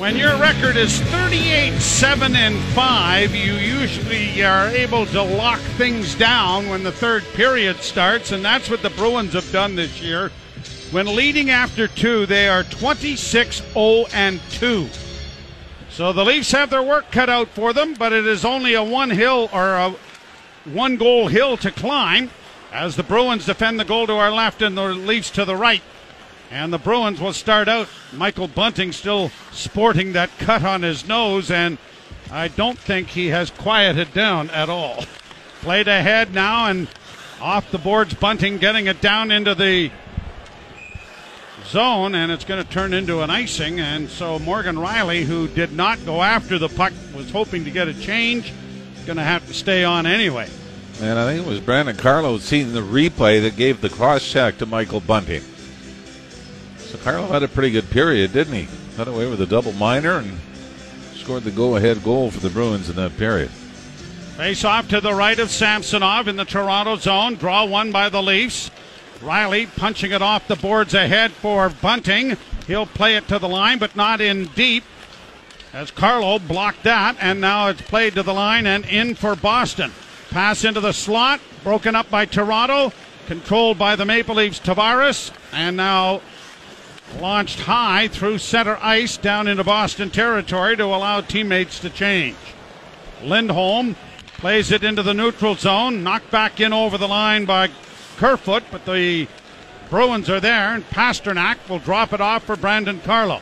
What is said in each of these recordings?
When your record is 38 7 and 5, you usually are able to lock things down when the third period starts, and that's what the Bruins have done this year. When leading after two, they are 26 0 and 2. So the Leafs have their work cut out for them, but it is only a one hill or a one goal hill to climb as the Bruins defend the goal to our left and the Leafs to the right. And the Bruins will start out. Michael Bunting still sporting that cut on his nose, and I don't think he has quieted down at all. Played ahead now, and off the boards, Bunting getting it down into the zone, and it's going to turn into an icing. And so Morgan Rielly, who did not go after the puck, was hoping to get a change, going to have to stay on anyway. And I think it was Brandon Carlo seeing the replay that gave the cross check to Michael Bunting. Carlo had a pretty good period, didn't he? Got away with a double minor and scored the go-ahead goal for the Bruins in that period. Face off to the right of Samsonov in the Toronto zone. Draw one by the Leafs. Rielly punching it off the boards ahead for Bunting. He'll play it to the line, but not in deep. As Carlo blocked that, and now it's played to the line and in for Boston. Pass into the slot, broken up by Toronto, controlled by the Maple Leafs Tavares, and now launched high through center ice down into Boston territory to allow teammates to change. Lindholm plays it into the neutral zone, knocked back in over the line by Kerfoot, but the Bruins are there, and Pastrnak will drop it off for Brandon Carlo.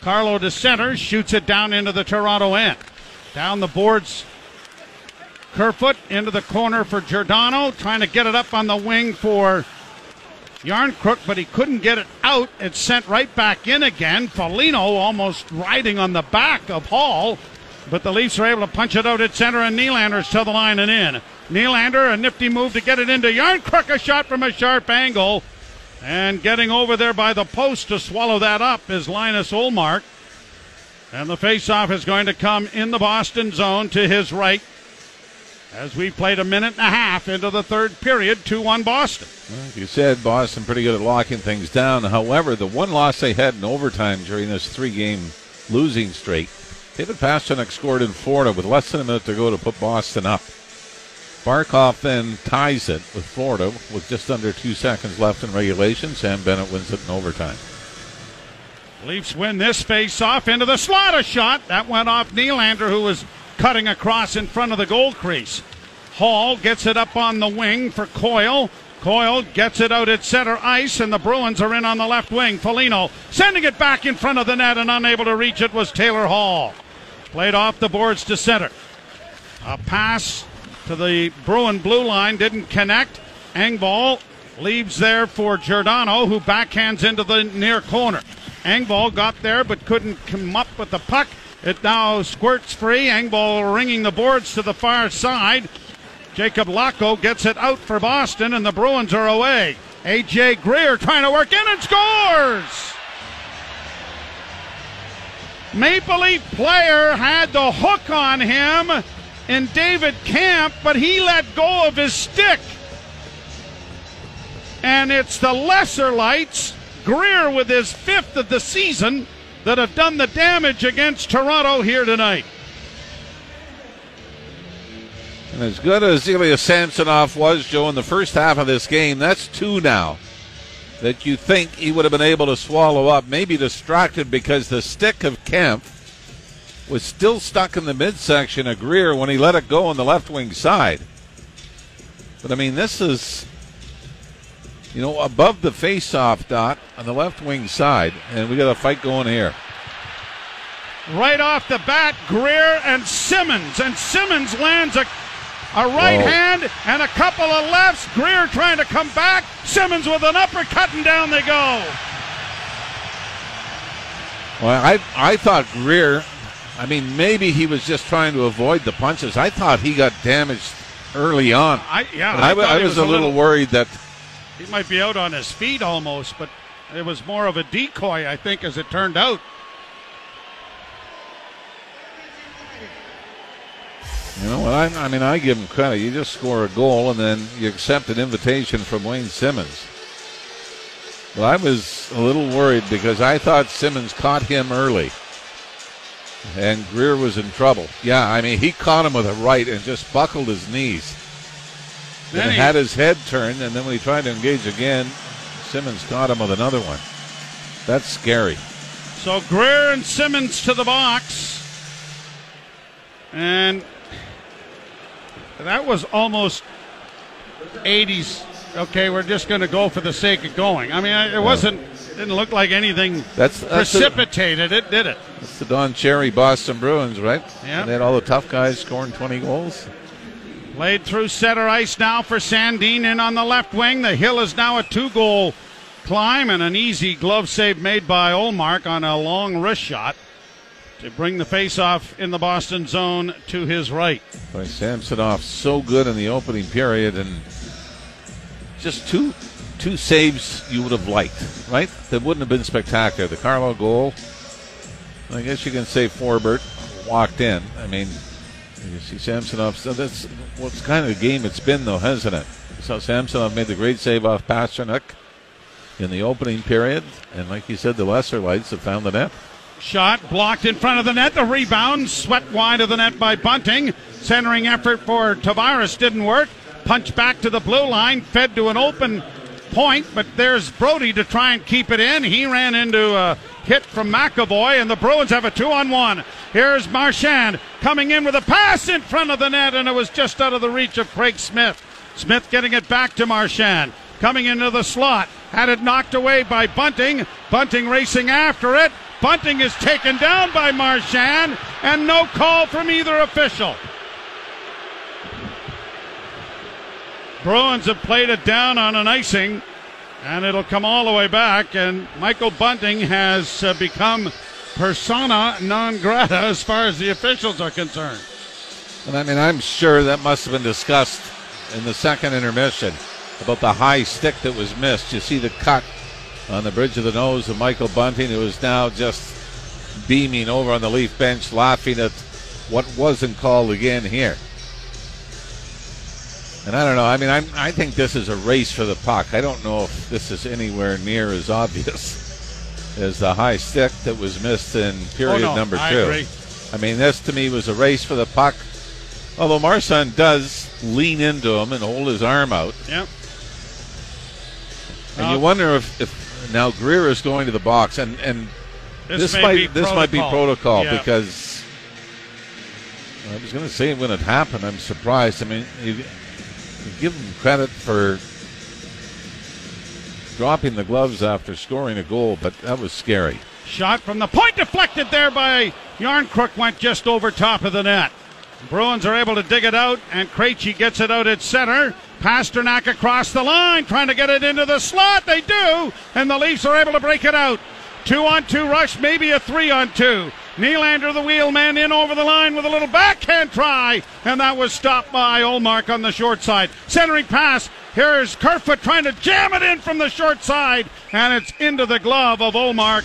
Carlo to center, shoots it down into the Toronto end. Down the boards, Kerfoot into the corner for Giordano, trying to get it up on the wing for Järnkrok, but he couldn't get it out. It's sent right back in again. Foligno almost riding on the back of Hall, but the Leafs are able to punch it out at center, and Nylander's to the line and in. Nylander, a nifty move to get it into Järnkrok, a shot from a sharp angle. And getting over there by the post to swallow that up is Linus Ullmark. And the faceoff is going to come in the Boston zone to his right as we played a minute and a half into the third period, 2 1 Boston. Well, you said Boston pretty good at locking things down. However, the one loss they had in overtime during this three game losing streak, David Pastrnak scored in Florida with less than a minute to go to put Boston up. Barkov then ties it with Florida with just under two seconds left in regulation. Sam Bennett wins it in overtime. Leafs win this face off into the slot. A shot that went off Nylander, who was cutting across in front of the goal crease. Hall gets it up on the wing for Coyle. Coyle gets it out at center ice, and the Bruins are in on the left wing. Foligno sending it back in front of the net, and unable to reach it was Taylor Hall. Played off the boards to center. A pass to the Bruin blue line didn't connect. Engvall leaves there for Giordano, who backhands into the near corner. Engvall got there but couldn't come up with the puck. It now squirts free. Engvall ringing the boards to the far side. Jakub Lauko gets it out for Boston, and the Bruins are away. A.J. Greer trying to work in and scores! Maple Leaf player had the hook on him in David Kampf, but he let go of his stick. And it's the lesser lights, Greer with his fifth of the season, that have done the damage against Toronto here tonight. And as good as Ilya Samsonov was, Joe, in the first half of this game, that's two now that you think he would have been able to swallow up, maybe distracted because the stick of Kampf was still stuck in the midsection of Greer when he let it go on the left wing side. But I mean, this is, you know, above the face-off dot on the left wing side, and we got a fight going here. Right off the bat, Greer and Simmonds, and Simmonds lands a a right oh. hand and a couple of lefts. Greer trying to come back. Simmonds with an uppercut, and down they go. Well, I I thought Greer. I mean, maybe he was just trying to avoid the punches. I thought he got damaged early on. I yeah. I, I, I was, was, a little, little worried that he might be out on his feet almost, but it was more of a decoy, I think, as it turned out. You know what? I, I, mean, I give him credit. You just score a goal and then you accept an invitation from Wayne Simmonds. But I was a little worried because I thought Simmonds caught him early. and Greer was in trouble. Yeah, I mean, he caught him with a right and just buckled his knees. And had his head turned, and then when he tried to engage again, Simmonds caught him with another one. That's scary. So Greer and Simmonds to the box. And that was almost 80s. Okay, we're just going to go for the sake of going. I mean, it wasn't, didn't look like anything That's that's the, precipitated it, did it? that's the Don Cherry Boston Bruins, right? Yeah. And they had all the tough guys scoring 20 goals. Played through center ice now for Sandin in on the left wing. The hill is now a two goal climb and an easy glove save made by Ullmark on a long wrist shot to bring the face-off in the Boston zone to his right. By Samsonov, so good in the opening period, and just two two saves you would have liked, right? That wouldn't have been spectacular. The Carlo goal, I guess you can say Forbort walked in. I mean, you see Samsonov. So that's what's kind of the game it's been, though, hasn't it? So Samsonov made the great save off Pastrnak in the opening period, and like you said, the lesser lights have found the net. Shot blocked in front of the net. The rebound swept wide of the net by Bunting. Centering effort for Tavares didn't work. Punch back to the blue line, fed to an open point, but there's Brodie to try and keep it in. He ran into hit from McAvoy, and the Bruins have a two on one. Here's Marchand coming in with a pass in front of the net, and it was just out of the reach of Craig Smith. Smith getting it back to Marchand. Coming into the slot. Had it knocked away by Bunting. Bunting racing after it. Bunting is taken down by Marchand, and no call from either official. Bruins have played it down on an icing, and it'll come all the way back. And Michael Bunting has uh, become persona non grata as far as the officials are concerned. And I mean, I'm sure that must have been discussed in the second intermission about the high stick that was missed. You see the cut on the bridge of the nose of Michael Bunting, who is now just beaming over on the Leaf bench, laughing at what wasn't called again here. And I don't know. I mean, I'm, I think this is a race for the puck. I don't know if this is anywhere near as obvious as the high stick that was missed in period oh, no, number I two. agree. I mean, this to me was a race for the puck. Although Marson does lean into him and hold his arm out, Yep. and Uh, you wonder if, if now Greer is going to the box, and and this, may might be this might be protocol Yeah. because I was going to say when it happened, I'm surprised. I mean, give him credit for dropping the gloves after scoring a goal, but that was scary. Shot from the point deflected there by Järnkrok went just over top of the net. Bruins are able to dig it out, and Krejci gets it out at center. Pastrnak across the line, trying to get it into the slot. They do, and the Leafs are able to break it out. Two on two rush, maybe a three on two. Nylander, the wheelman, in over the line with a little backhand try, and that was stopped by Ullmark on the short side. Centering pass. Here's Kerfoot trying to jam it in from the short side, and it's into the glove of Ullmark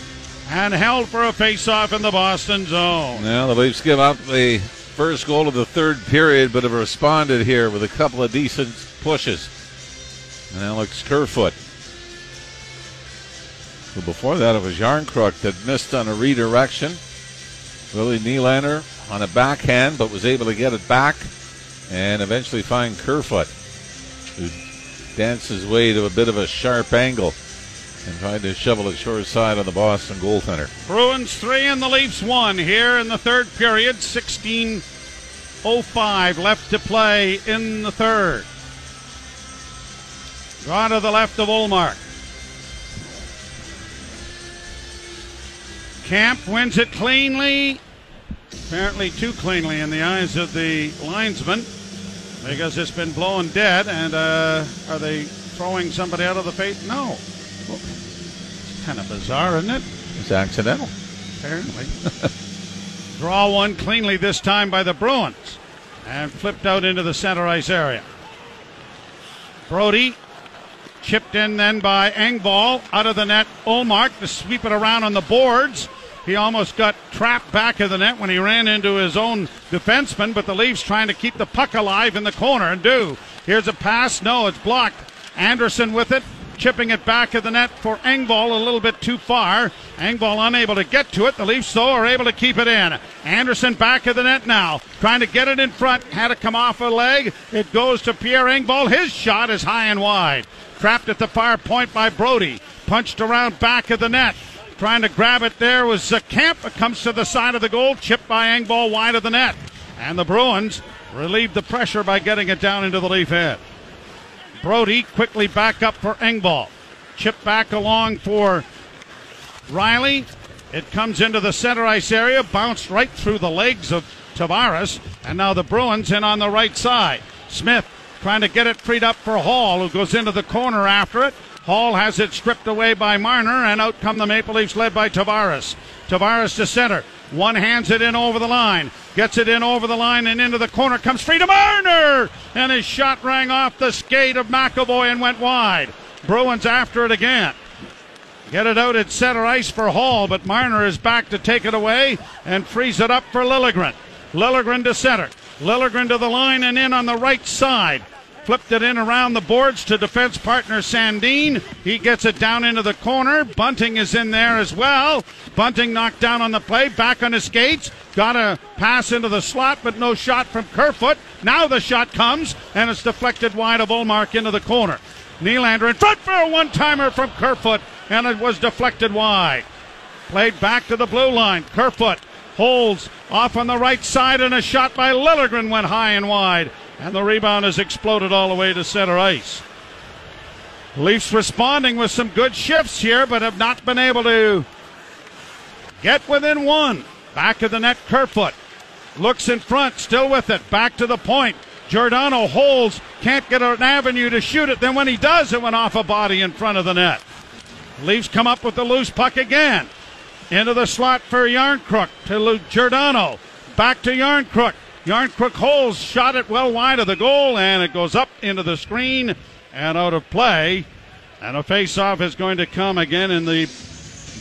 and held for a face-off in the Boston zone. Now the Leafs give up the first goal of the third period, but have responded here with a couple of decent pushes. And Alex Kerfoot. Well, before that, it was Järnkrok that missed on a redirection. Willie Nylander on a backhand, but was able to get it back and eventually find Kerfoot, who danced his way to a bit of a sharp angle and tried to shovel it short side on the Boston goaltender. Bruins three and the Leafs one here in the third period. 16.05 left to play in the third. Draw to the left of Ullmark. Kampf wins it cleanly. Apparently, too cleanly in the eyes of the linesman because it's been blown dead. And uh, are they throwing somebody out of the face? No. It's kind of bizarre, isn't it? It's accidental. apparently. Draw one cleanly this time by the Bruins and flipped out into the center ice area. Brodie chipped in then by Engvall out of the net. Ullmark to sweep it around on the boards. He almost got trapped back of the net when he ran into his own defenseman, but the Leafs trying to keep the puck alive in the corner and do. Here's a pass. No, it's blocked. Anderson with it. chipping it back at the net for Engvall a little bit too far. Engvall unable to get to it. The Leafs, though, are able to keep it in. Anderson back of the net now, trying to get it in front. Had to come off a leg. It goes to Pierre Engvall. His shot is high and wide. Trapped at the far point by Brodie. Punched around back of the net. Trying to grab it there was Kampf. It comes to the side of the goal, chipped by Engvall wide of the net. And the Bruins relieved the pressure by getting it down into the Leaf head. Brodie quickly back up for Engvall. Chip back along for Rielly. It comes into the center ice area, bounced right through the legs of Tavares, and now the Bruins in on the right side. Smith trying to get it freed up for Hall, who goes into the corner after it. Hall has it stripped away by Marner, and out come the Maple Leafs led by Tavares. Tavares to center. One hands it in over the line. Gets it in over the line and into the corner. Comes free to Marner! And his shot rang off the skate of McAvoy and went wide. Bruins after it again. Get it out at center ice for Hall, but Marner is back to take it away and frees it up for Liljegren. Liljegren to center. Liljegren to the line and in on the right side. Flipped it in around the boards to defense partner Sandin. He gets it down into the corner. Bunting is in there as well. Bunting knocked down on the play, back on his skates. Got a pass into the slot, but no shot from Kerfoot. Now the shot comes, and it's deflected wide of Ullmark into the corner. Nylander in front for a one timer from Kerfoot, and it was deflected wide. Played back to the blue line. Kerfoot holds off on the right side, and a shot by Liljegren went high and wide and the rebound has exploded all the way to center ice. Leafs responding with some good shifts here, but have not been able to get within one. Back of the net, Kerfoot looks in front, still with it. Back to the point. Giordano holds, can't get an avenue to shoot it. Then when he does, it went off a body in front of the net. Leafs come up with the loose puck again. Into the slot for Järnkrok to Luke Giordano. Back to Järnkrok. Järnkrok holds, shot it well wide of the goal, and it goes up into the screen and out of play. And a face-off is going to come again in the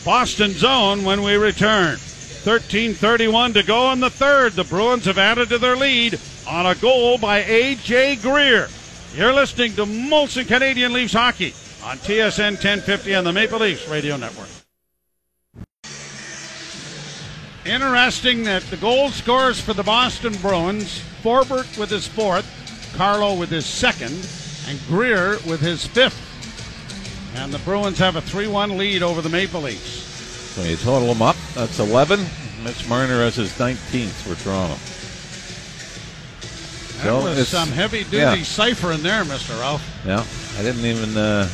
Boston zone when we return. 13:31 to go in the third. The Bruins have added to their lead on a goal by A.J. Greer. You're listening to Molson Canadian Leafs hockey on TSN 1050 on the Maple Leafs Radio Network. Interesting that the goal scorers for the Boston Bruins, Forbort with his fourth, Carlo with his second, and Greer with his fifth. And the Bruins have a 3 1 lead over the Maple Leafs. So you total them up, that's 11. Mitch Marner has his 19th for Toronto. That so was some heavy duty yeah. cipher in there, Mr. Ralph. Yeah, I didn't even uh,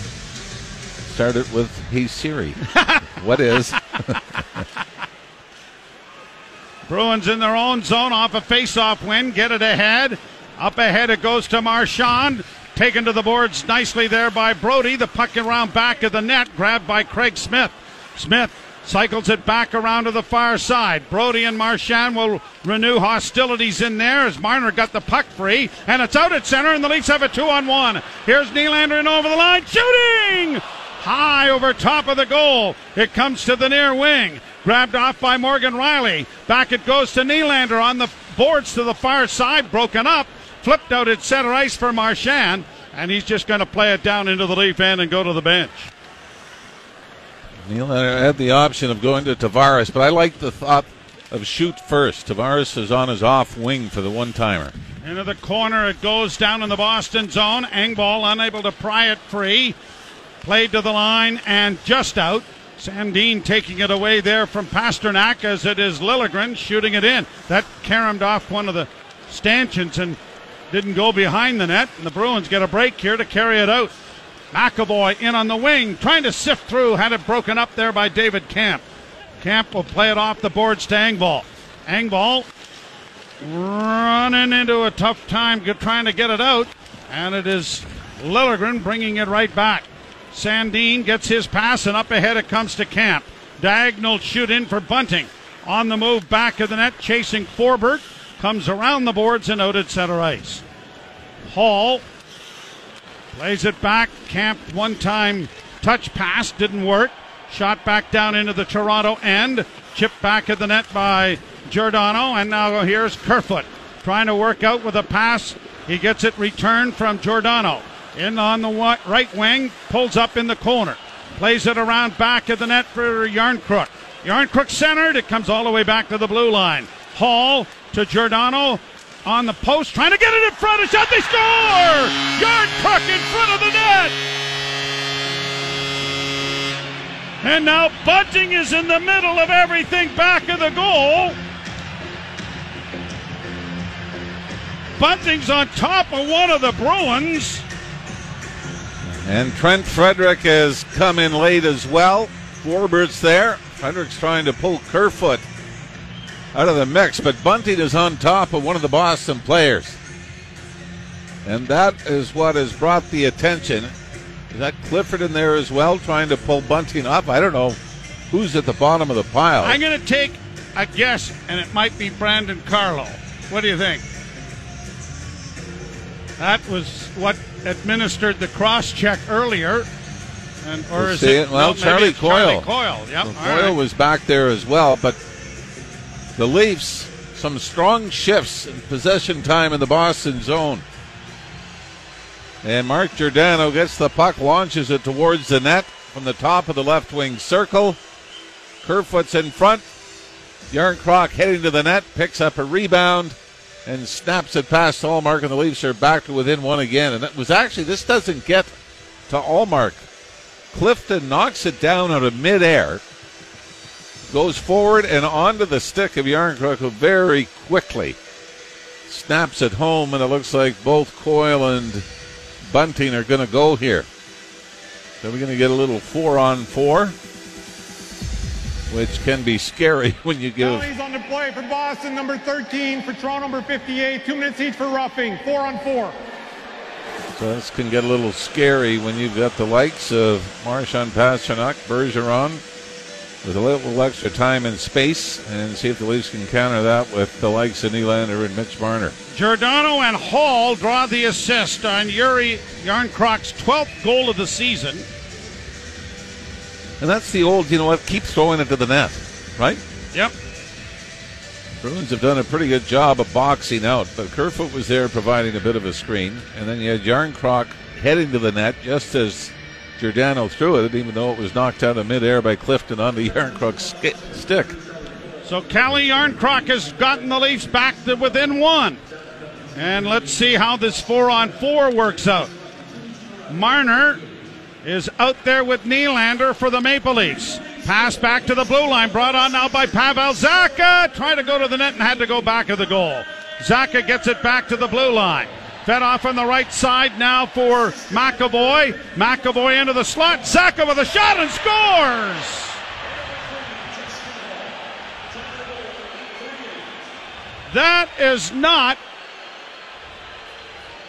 start it with Hey Siri. what is? Bruins in their own zone off a face-off win. Get it ahead. Up ahead it goes to Marchand. Taken to the boards nicely there by Brodie. The puck around back of the net. Grabbed by Craig Smith. Smith cycles it back around to the far side. Brodie and Marchand will renew hostilities in there as Marner got the puck free. And it's out at center, and the Leafs have a two on one. Here's Nylander in over the line, shooting! High over top of the goal. It comes to the near wing. Grabbed off by Morgan Rielly. Back it goes to Nylander on the boards to the far side. Broken up. Flipped out at center ice for Marchand. And he's just going to play it down into the leaf end and go to the bench. Nylander had the option of going to Tavares, but I like the thought of shoot first. Tavares is on his off wing for the one timer. Into the corner it goes down in the Boston zone. Engvall unable to pry it free. Played to the line and just out. Sandin taking it away there from Pastrnak as it is Liljegren shooting it in. That caromed off one of the stanchions and didn't go behind the net. And the Bruins get a break here to carry it out. McAvoy in on the wing, trying to sift through, had it broken up there by David Kampf. Kampf will play it off the boards to Engvall. Engvall running into a tough time trying to get it out, and it is Liljegren bringing it right back. Sandin gets his pass, and up ahead it comes to Kampf. Diagonal shoot in for Bunting. On the move back of the net, chasing Forbort. Comes around the boards and out at center ice. Hall plays it back. Kampf one time touch pass, didn't work. Shot back down into the Toronto end. Chipped back at the net by Giordano, and now here's Kerfoot trying to work out with a pass. He gets it returned from Giordano. In on the right wing, pulls up in the corner, plays it around back of the net for Järnkrok. Järnkrok centered, it comes all the way back to the blue line. Hall to Giordano on the post, trying to get it in front. A shot, they score! Järnkrok in front of the net. And now Bunting is in the middle of everything back of the goal. Bunting's on top of one of the Bruins. And Trent Frederic has come in late as well. Forbort's there. Frederic's trying to pull Kerfoot out of the mix, but Bunting is on top of one of the Boston players. And that is what has brought the attention. Is that Clifton in there as well, trying to pull Bunting up? I don't know who's at the bottom of the pile. I'm going to take a guess, and it might be Brandon Carlo. What do you think? That was what administered the cross check earlier. And, or We'll is see it? it. Well, no, Charlie it's Charlie Coyle. Coyle. Yep. Well, Coyle right. was back there as well, but the Leafs, some strong shifts in possession time in the Boston zone. And Mark Giordano gets the puck, launches it towards the net from the top of the left wing circle. Kerfoot's in front. Järnkrok heading to the net, picks up a rebound and snaps it past Ullmark, and the Leafs are back to within one again. And it was actually, this doesn't get to Ullmark. Clifton knocks it down out of midair, goes forward and onto the stick of Järnkrok, very quickly snaps it home, and it looks like both Coyle and Bunting are going to go here. So we're going to get a little four on four, which can be scary when you give. Penalties on the play for Boston, number 13, for Toronto, number 58. Two minutes each for roughing. Four on four. So this can get a little scary when you've got the likes of Marchand Pastrnak, Bergeron, with a little extra time and space, and see if the Leafs can counter that with the likes of Nylander and Mitch Marner. Giordano and Hall draw the assist on Yuri Järnkrok's 12th goal of the season. And that's the old, you know what, keep throwing it to the net, right? Yep. Bruins have done a pretty good job of boxing out, but Kerfoot was there providing a bit of a screen, and then you had Järnkrok heading to the net just as Giordano threw it, even though it was knocked out of midair by Clifton onto Järnkrok's sk- stick. So Calle Järnkrok has gotten the Leafs back to within one. And let's see how this four on four works out. Marner is out there with Nylander for the Maple Leafs. Pass back to the blue line, brought on now by Pavel Zacha. Tried to go to the net and had to go back of the goal. Zacha gets it back to the blue line. Fed off on the right side now for McAvoy. McAvoy into the slot. Zacha with a shot and scores. That is not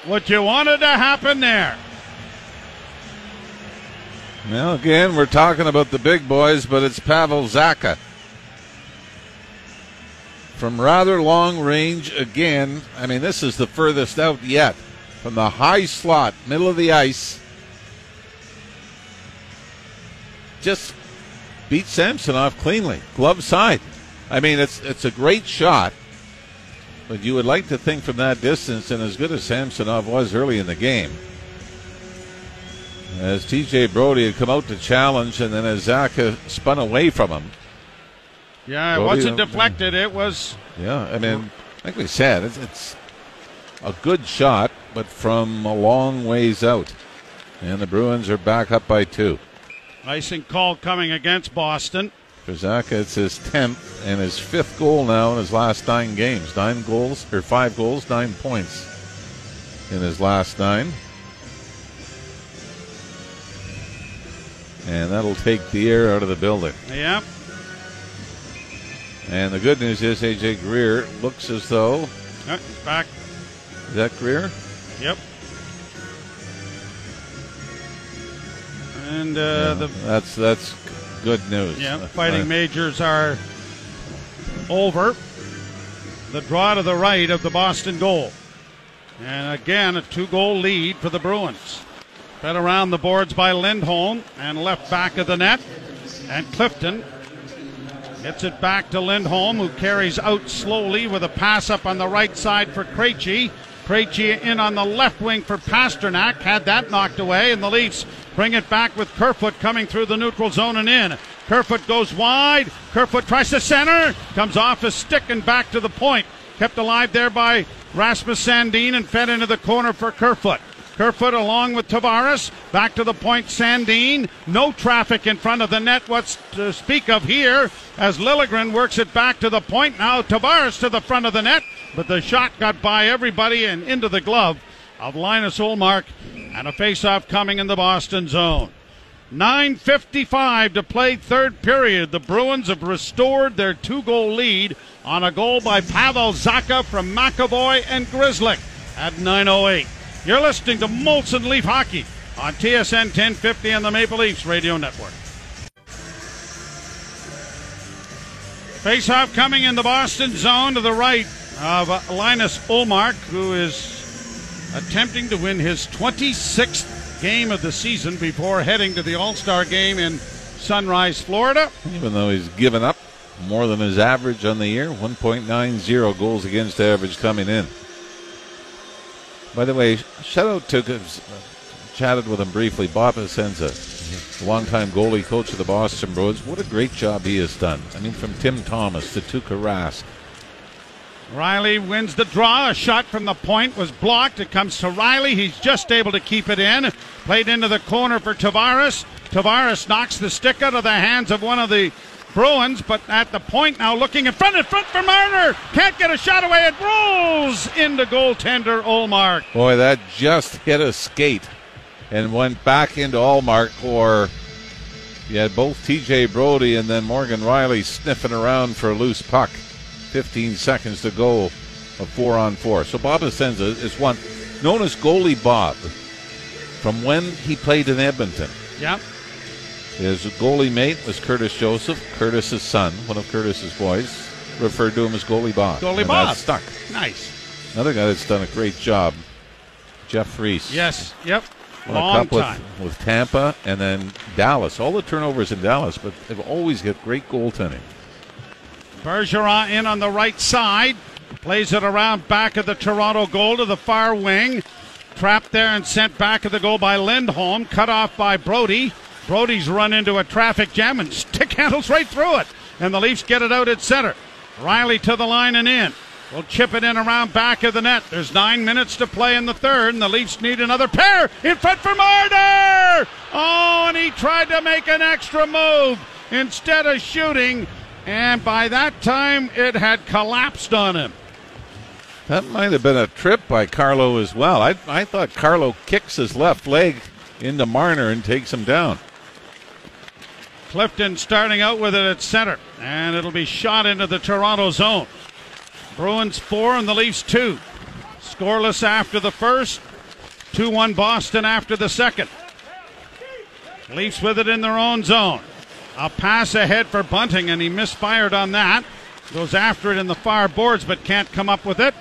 what you wanted to happen there. Well, again, we're talking about the big boys, but it's Pavel Zacha. From rather long range, again, I mean, this is the furthest out yet. From the high slot, middle of the ice. Just beat Samsonov cleanly, glove side. I mean, it's it's a great shot, but you would like to think from that distance, and as good as Samsonov was early in the game, as TJ Brodie had come out to challenge, and then as Zacha spun away from him. Yeah, it Brodie, wasn't uh, deflected. It was Yeah, I mean, like we said, it's, it's a good shot, but from a long ways out. And the Bruins are back up by two. icing call coming against Boston. For Zacha, it's his 10th and his fifth goal now in his last nine games. Nine goals, or five goals, nine points in his last nine. And that'll take the air out of the building. Yep. And the good news is AJ Greer looks as though. Uh, he's back. Is that Greer? Yep. And uh, the That's that's good news. yeah, fighting uh, majors are over. The draw to the right of the Boston goal. And again, a two goal lead for the Bruins. Fed around the boards by Lindholm and left back of the net. And Clifton gets it back to Lindholm, who carries out slowly with a pass up on the right side for Krejci. Krejci in on the left wing for Pastrnak. Had that knocked away, and the Leafs bring it back with Kerfoot coming through the neutral zone and in. Kerfoot goes wide. Kerfoot tries to center. Comes off his stick and back to the point. Kept alive there by Rasmus Sandin and fed into the corner for Kerfoot. Kerfoot along with Tavares. Back to the point, Sandin. No traffic in front of the net. What's to speak of here as Liljegren works it back to the point. Now Tavares to the front of the net, but the shot got by everybody and into the glove of Linus Ullmark and a face-off coming in the Boston zone. 9.55 to play third period. The Bruins have restored their two goal lead on a goal by Pavel Zacha from McAvoy and Grzelcyk at 9.08. You're listening to Molson Leaf Hockey on TSN 1050 and the Maple Leafs Radio Network. Face-off coming in the Boston zone to the right of Linus Ullmark, who is attempting to win his 26th game of the season before heading to the All Star game in Sunrise, Florida. Even though he's given up more than his average on the year, 1.90 goals against average coming in. By the way, shout out to uh, chatted with him briefly. Bob Essensa, mm-hmm. longtime goalie coach of the Boston Bruins. What a great job he has done. I mean, from Tim Thomas to Tuukka Rask Rielly wins the draw. A shot from the point was blocked. It comes to Rielly. He's just able to keep it in. Played into the corner for Tavares. Tavares knocks the stick out of the hands of one of the Bruins, but at the point now looking in front, in front for Marner. Can't get a shot away. It rolls into goaltender Ullmark. Boy, that just hit a skate and went back into Ullmark. Or you had both TJ Brodie and then Morgan Rielly sniffing around for a loose puck. 15 seconds to go of four on four. So Bob Essensa is one known as Goalie Bob from when he played in Edmonton. Yeah. His goalie mate was Curtis Joseph, Curtis's son, one of Curtis's boys, referred to him as Goalie Bob. Goalie Bob. stuck. Nice. Another guy that's done a great job, Jeff Reese. Yes. Yep. Won Long time. With, with Tampa and then Dallas. All the turnovers in Dallas, but they've always got great goaltending. Bergeron in on the right side. Plays it around back of the Toronto goal to the far wing. Trapped there and sent back of the goal by Lindholm. Cut off by Brodie. Brodie's run into a traffic jam and stick handles right through it. And the Leafs get it out at center. Rielly to the line and in. Will chip it in around back of the net. There's nine minutes to play in the third, and the Leafs need another pair in front for Marner. Oh, and he tried to make an extra move instead of shooting and by that time it had collapsed on him. That might have been a trip by Carlo as well. I, I thought Carlo kicks his left leg into Marner and takes him down. Clifton starting out with it at center, and it'll be shot into the Toronto zone. Bruins four and the Leafs two. Scoreless after the first, 2 1 Boston after the second. Leafs with it in their own zone. A pass ahead for Bunting, and he misfired on that. Goes after it in the far boards, but can't come up with it.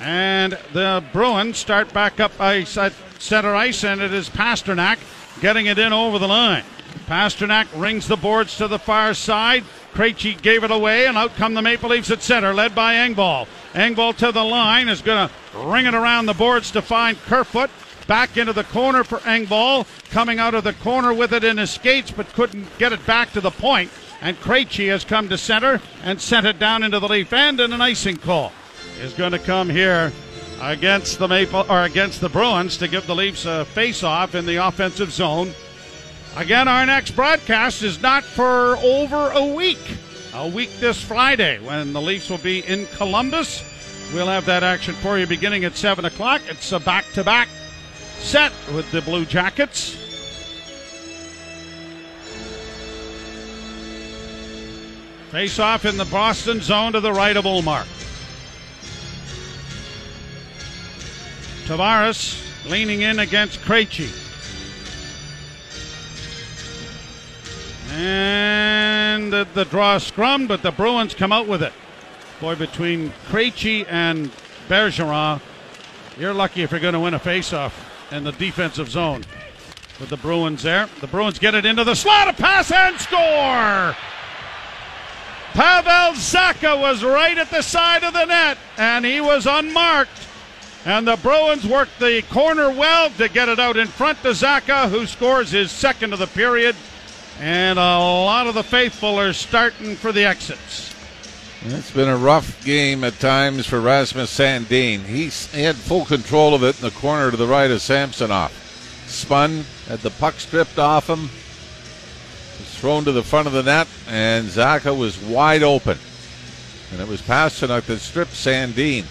And the Bruins start back up ice at center ice, and it is Pastrnak getting it in over the line. Pastrnak rings the boards to the far side. Krejci gave it away, and out come the Maple Leafs at center, led by Engvall. Engvall to the line is going to ring it around the boards to find Kerfoot. Back into the corner for Engvall. Coming out of the corner with it in his skates, but couldn't get it back to the point. And Krejci has come to center and sent it down into the leaf end, and an icing call is going to come here against the Maple or against the Bruins to give the Leafs a face-off in the offensive zone. Again, our next broadcast is not for over a week. A week this Friday when the Leafs will be in Columbus. We'll have that action for you beginning at 7 o'clock. It's a back to back set with the Blue Jackets. Face off in the Boston zone to the right of Ullmark. Tavares leaning in against Krejci. And the, the draw scrum, but the Bruins come out with it. Boy, between Krejci and Bergeron, you're lucky if you're going to win a faceoff in the defensive zone. With the Bruins there. The Bruins get it into the slot, a pass and score! Pavel Zacha was right at the side of the net, and he was unmarked. And the Bruins worked the corner well to get it out in front to Zacha, who scores his second of the period. And a lot of the faithful are starting for the exits. It's been a rough game at times for Rasmus Sandin. He's, he had full control of it in the corner to the right of Samsonov. Spun, had the puck stripped off him, was thrown to the front of the net, and Zacha was wide open. And it was Pastrnak that stripped Sandin.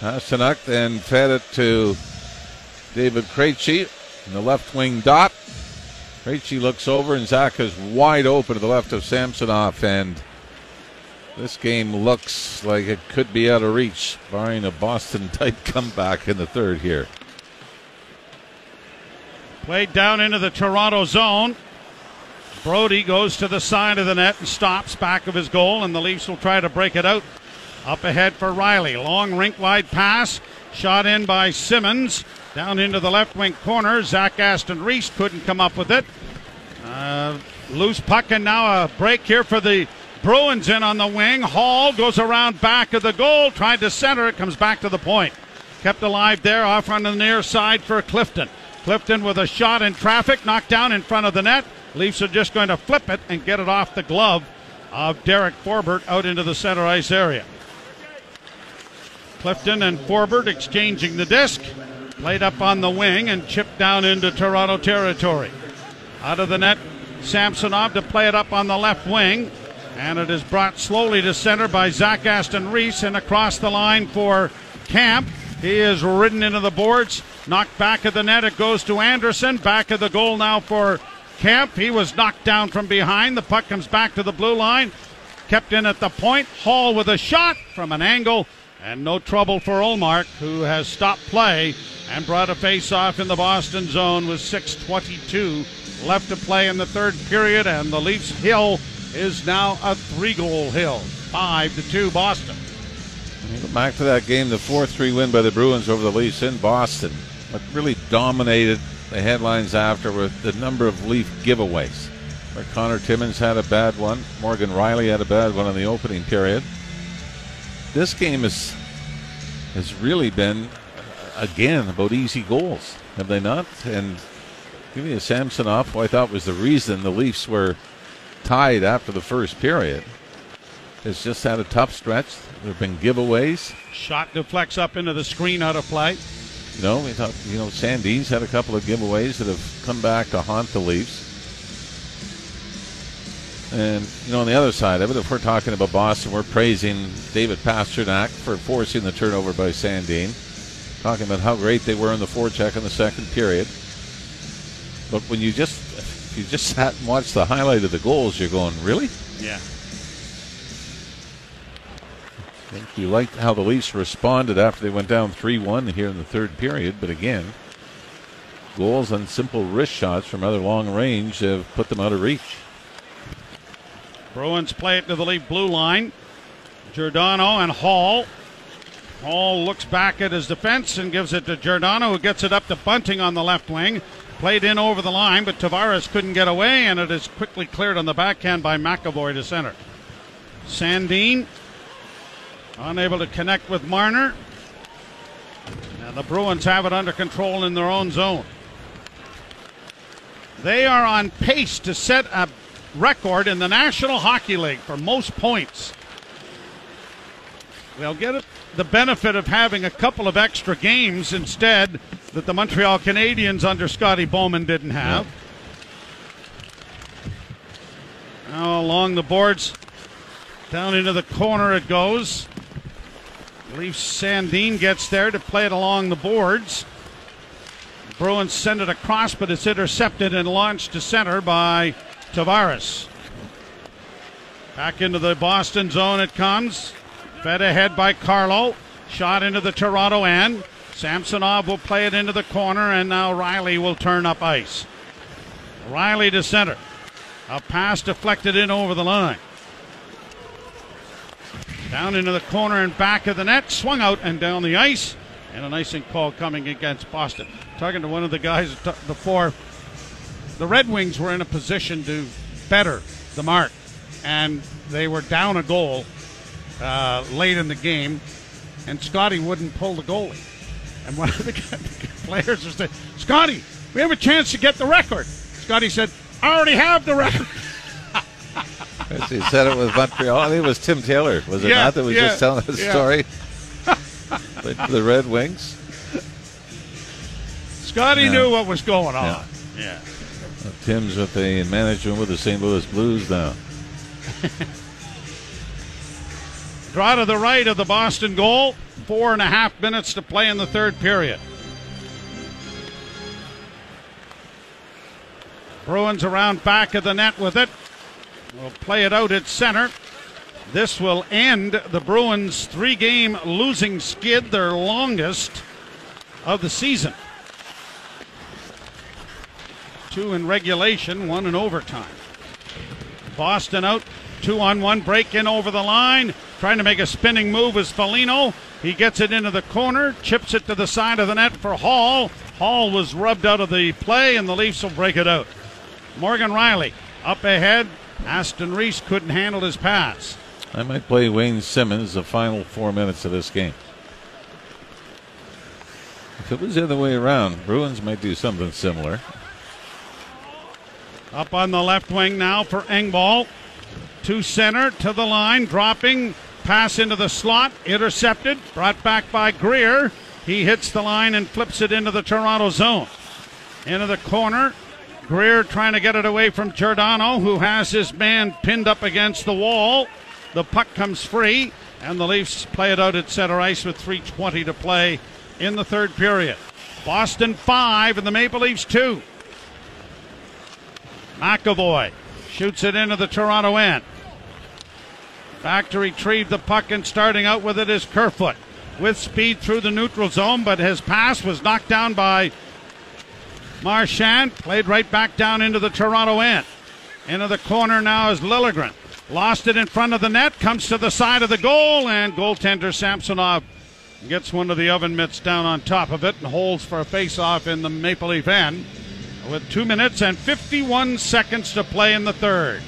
Pastrnak then fed it to David Krejci in the left wing dot. Krejci looks over and Zach Zacha's wide open to the left of Samsonov and this game looks like it could be out of reach, barring a Boston type comeback in the third here. Played down into the Toronto zone. Brodie goes to the side of the net and stops back of his goal, and the Leafs will try to break it out. Up ahead for Rielly. Long rink wide pass. Shot in by Simmonds. Down into the left wing corner. Zach Aston Reese couldn't come up with it. Uh, loose puck, and now a break here for the Bruins in on the wing. Hall goes around back of the goal. Tried to center it. Comes back to the point. Kept alive there off on the near side for Clifton. Clifton with a shot in traffic. Knocked down in front of the net. Leafs are just going to flip it and get it off the glove of Derek Forbort out into the center ice area. Clifton and Forbort exchanging the disc. Played up on the wing and chipped down into Toronto territory. Out of the net, Samsonov to play it up on the left wing. And it is brought slowly to center by Zach Aston Reese and across the line for Kampf. He is ridden into the boards, knocked back of the net. It goes to Anderson. Back of the goal now for Kampf. He was knocked down from behind. The puck comes back to the blue line. Kept in at the point. Hall with a shot from an angle. And no trouble for Ullmark, who has stopped play and brought a face-off in the Boston zone with 6.22 left to play in the third period. And the Leafs hill is now a three-goal hill. 5 to 2 Boston. Back to that game, the 4 3 win by the Bruins over the Leafs in Boston. What really dominated the headlines after with the number of Leaf giveaways. Where Connor Timmins had a bad one, Morgan Rielly had a bad one in the opening period. This game is, has really been, again, about easy goals, have they not? And give me a Samsonov, who I thought was the reason the Leafs were tied after the first period has just had a tough stretch. There have been giveaways. Shot deflects up into the screen out of play. You know, we thought, you know, Sandin's had a couple of giveaways that have come back to haunt the Leafs. And, you know, on the other side of it, if we're talking about Boston, we're praising David Pastrnak for forcing the turnover by Sandin. Talking about how great they were in the forecheck in the second period. But when you just if you just sat and watched the highlight of the goals, you're going, really? Yeah. I think you liked how the Leafs responded after they went down 3 1 here in the third period, but again, goals on simple wrist shots from other long range have put them out of reach. Bruins play it to the Leaf blue line. Giordano and Hall. Hall looks back at his defense and gives it to Giordano, who gets it up to Bunting on the left wing. Played in over the line, but Tavares couldn't get away, and it is quickly cleared on the backhand by McAvoy to center. Sandin unable to connect with Marner. And the Bruins have it under control in their own zone. They are on pace to set a record in the National Hockey League for most points. They'll get the benefit of having a couple of extra games instead that the Montreal Canadiens under Scotty Bowman didn't have. Now along the boards, down into the corner it goes. Leafs Sandin gets there to play it along the boards. Bruins send it across, but it's intercepted and launched to center by Tavares. Back into the Boston zone it comes. Fed ahead by Carlo. Shot into the Toronto end. Samsonov will play it into the corner, and now Rielly will turn up ice. Rielly to center. A pass deflected in over the line. Down into the corner and back of the net. Swung out and down the ice. And an icing call coming against Boston. Talking to one of the guys before, the Red Wings were in a position to better the mark. And they were down a goal uh, late in the game. and Scotty wouldn't pull the goalie. And one of the players was saying, Scotty, we have a chance to get the record. Scotty said, I already have the record. He said it with Montreal. I think it was Tim Taylor, was it Yeah, not, that was yeah, just telling the yeah. story? The Red Wings. Scotty knew what was going on. Yeah. Tim's with the management with the St. Louis Blues now. Draw to the right of the Boston goal. Four and a half minutes to play in the third period. Bruins around back of the net with it. We'll play it out at center. This will end the Bruins' three game losing skid, their longest of the season. Two in regulation, one in overtime. Boston out, two on one, break in over the line. Trying to make a spinning move is Foligno. He gets it into the corner, chips it to the side of the net for Hall. Hall was rubbed out of the play, and the Leafs will break it out. Morgan Rielly up ahead. Aston Reese couldn't handle his pass. I might play Wayne Simmonds the final four minutes of this game. If it was the other way around, Bruins might do something similar. Up on the left wing now for Engvall. To center, to the line, dropping. Pass into the slot, intercepted, brought back by Greer. He hits the line and flips it into the Toronto zone. Into the corner. Greer trying to get it away from Giordano, who has his man pinned up against the wall. The puck comes free, and the Leafs play it out at center ice with 3.20 to play in the third period. Boston 5 and the Maple Leafs 2. McAvoy shoots it into the Toronto end. Back to retrieve the puck and starting out with it is Kerfoot. With speed through the neutral zone, but his pass was knocked down by Marchand. Played right back down into the Toronto end. Into the corner now is Liljegren. Lost it in front of the net, comes to the side of the goal, and goaltender Samsonov gets one of the oven mitts down on top of it and holds for a face-off in the Maple Leaf end with two minutes and 51 seconds to play in the third.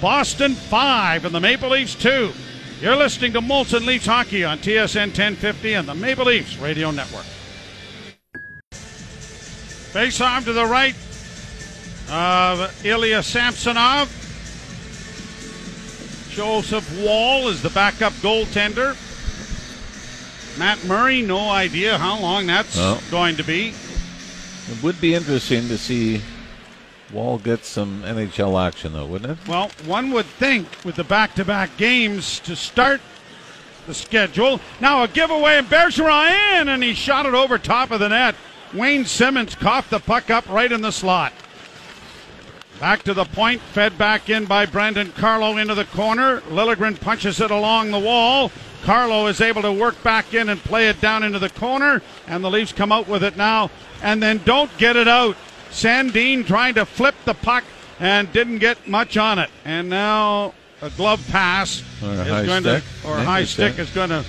Boston 5 and the Maple Leafs 2. You're listening to Molson Leafs Hockey on TSN 1050 and the Maple Leafs Radio Network. Face off to the right of Ilya Samsonov. Joseph Woll is the backup goaltender. Matt Murray, no idea how long that's No. going to be. It would be interesting to see Woll get some NHL action, though, wouldn't it? Well, one would think with the back to back games to start the schedule. Now a giveaway and Bergeron in, and he shot it over top of the net. Wayne Simmonds coughed the puck up right in the slot. Back to the point, fed back in by Brandon Carlo into the corner. Liljegren punches it along the wall. Carlo is able to work back in and play it down into the corner, and the Leafs come out with it now, and then don't get it out. Sandin trying to flip the puck and didn't get much on it, and now a glove pass Or a is high going stick. to, or a high stick stick. is going to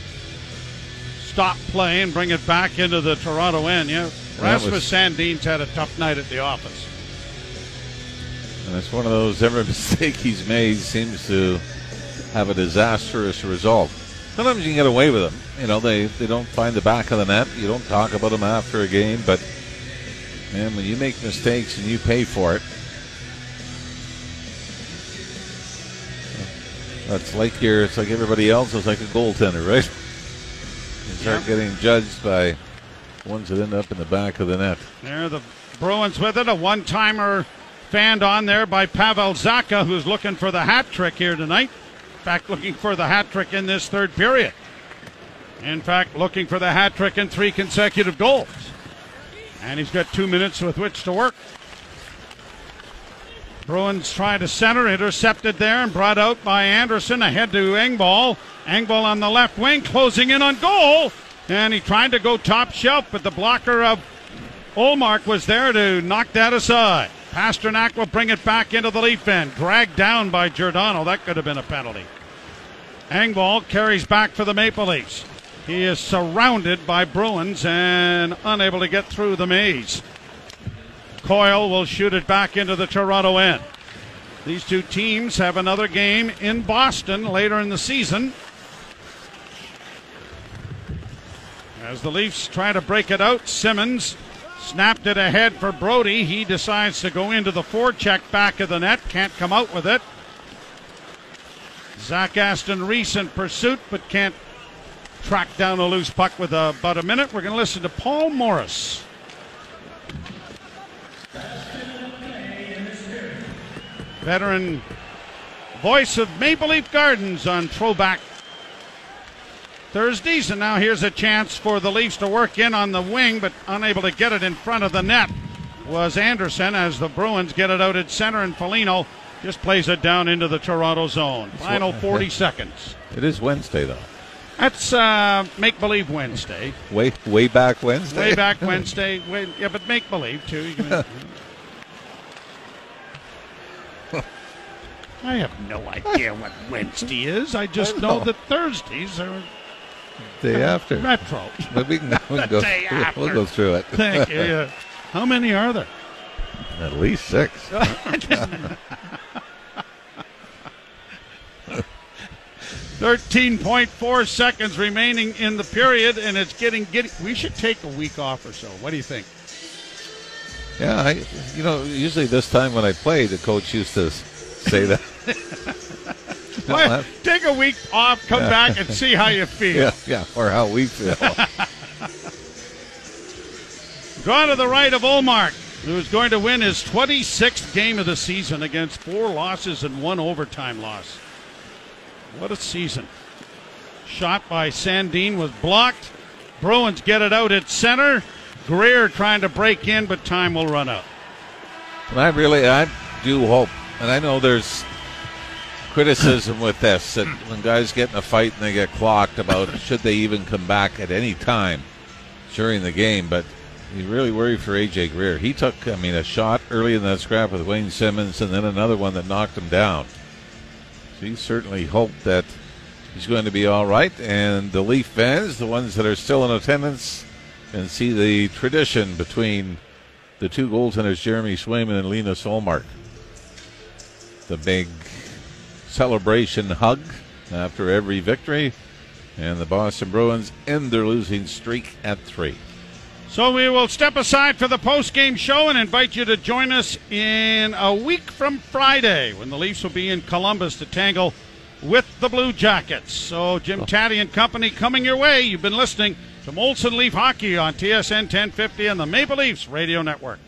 stop play and bring it back into the Toronto end. Yeah, Rasmus was- Sandin's had a tough night at the office. And it's one of those every mistake he's made seems to have a disastrous result. Sometimes you can get away with them. You know, they, they don't find the back of the net. You don't talk about them after a game, but man, when you make mistakes and you pay for it, that's like your it's like everybody else is like a goaltender, right? You start Yeah. getting judged by ones that end up in the back of the net. There, the Bruins with it. A one timer fanned on there by Pavel Zacha, who's looking for the hat trick here tonight. Fact, looking for the hat trick in this third period. In fact, looking for the hat trick in three consecutive goals. And he's got two minutes with which to work. Bruins try to center, intercepted there and brought out by Anderson ahead to Engvall. Engvall on the left wing, closing in on goal. And he tried to go top shelf, but the blocker of Ullmark was there to knock that aside. Pastrnak will bring it back into the leaf end. Dragged down by Giordano. That could have been a penalty. Engvall carries back for the Maple Leafs. He is surrounded by Bruins and unable to get through the maze. Coyle will shoot it back into the Toronto end. These two teams have another game in Boston later in the season. As the Leafs try to break it out, Simmonds snapped it ahead for Brodie. He decides to go into the forecheck back of the net, can't come out with it. Zach Aston in pursuit, but can't track down a loose puck with about a minute. We're going to listen to Paul Morris. Veteran voice of Maple Leaf Gardens on Throwback Thursdays. And now here's a chance for the Leafs to work in on the wing, but unable to get it in front of the net was Anderson as the Bruins get it out at center, and Foligno just plays it down into the Toronto zone. Final 40 seconds. It is Wednesday, though. That's uh, make believe Wednesday. Way way back Wednesday. Way back Wednesday. Way, yeah, but make believe too. I have no idea what Wednesday is. I just I know. know. that Thursdays are Day after. retro. But we can, we can go, after. we'll go through it. Thank you. How many are there? At least six. Thirteen point four seconds remaining in the period, and it's getting getting. We should take a week off or so. What do you think? Yeah, I, you know, usually this time when I play, the coach used to say that. Take a week off, come back, and see how you feel. yeah, yeah, or how we feel. Draw to the right of Ullmark, who is going to win his 26th game of the season against four losses and one overtime loss. What a season. Shot by Sandin was blocked. Bruins get it out at center. Greer trying to break in, but time will run out. And I really, I do hope, and I know there's criticism with this that when guys get in a fight and they get clocked about should they even come back at any time during the game, but you really worry for AJ Greer. He took, I mean, a shot early in that scrap with Wayne Simmonds, and then another one that knocked him down. So you certainly hope that he's going to be all right, and the Leaf fans, the ones that are still in attendance, can see the tradition between the two goaltenders, Jeremy Swayman and Linus Ullmark. The big celebration hug after every victory, and the Boston Bruins end their losing streak at three. So we will step aside for the post-game show and invite you to join us in a week from Friday when the Leafs will be in Columbus to tangle with the Blue Jackets. So Jim oh. Taddy and company coming your way. You've been listening to Molson Leaf Hockey on TSN 1050 and the Maple Leafs Radio Network.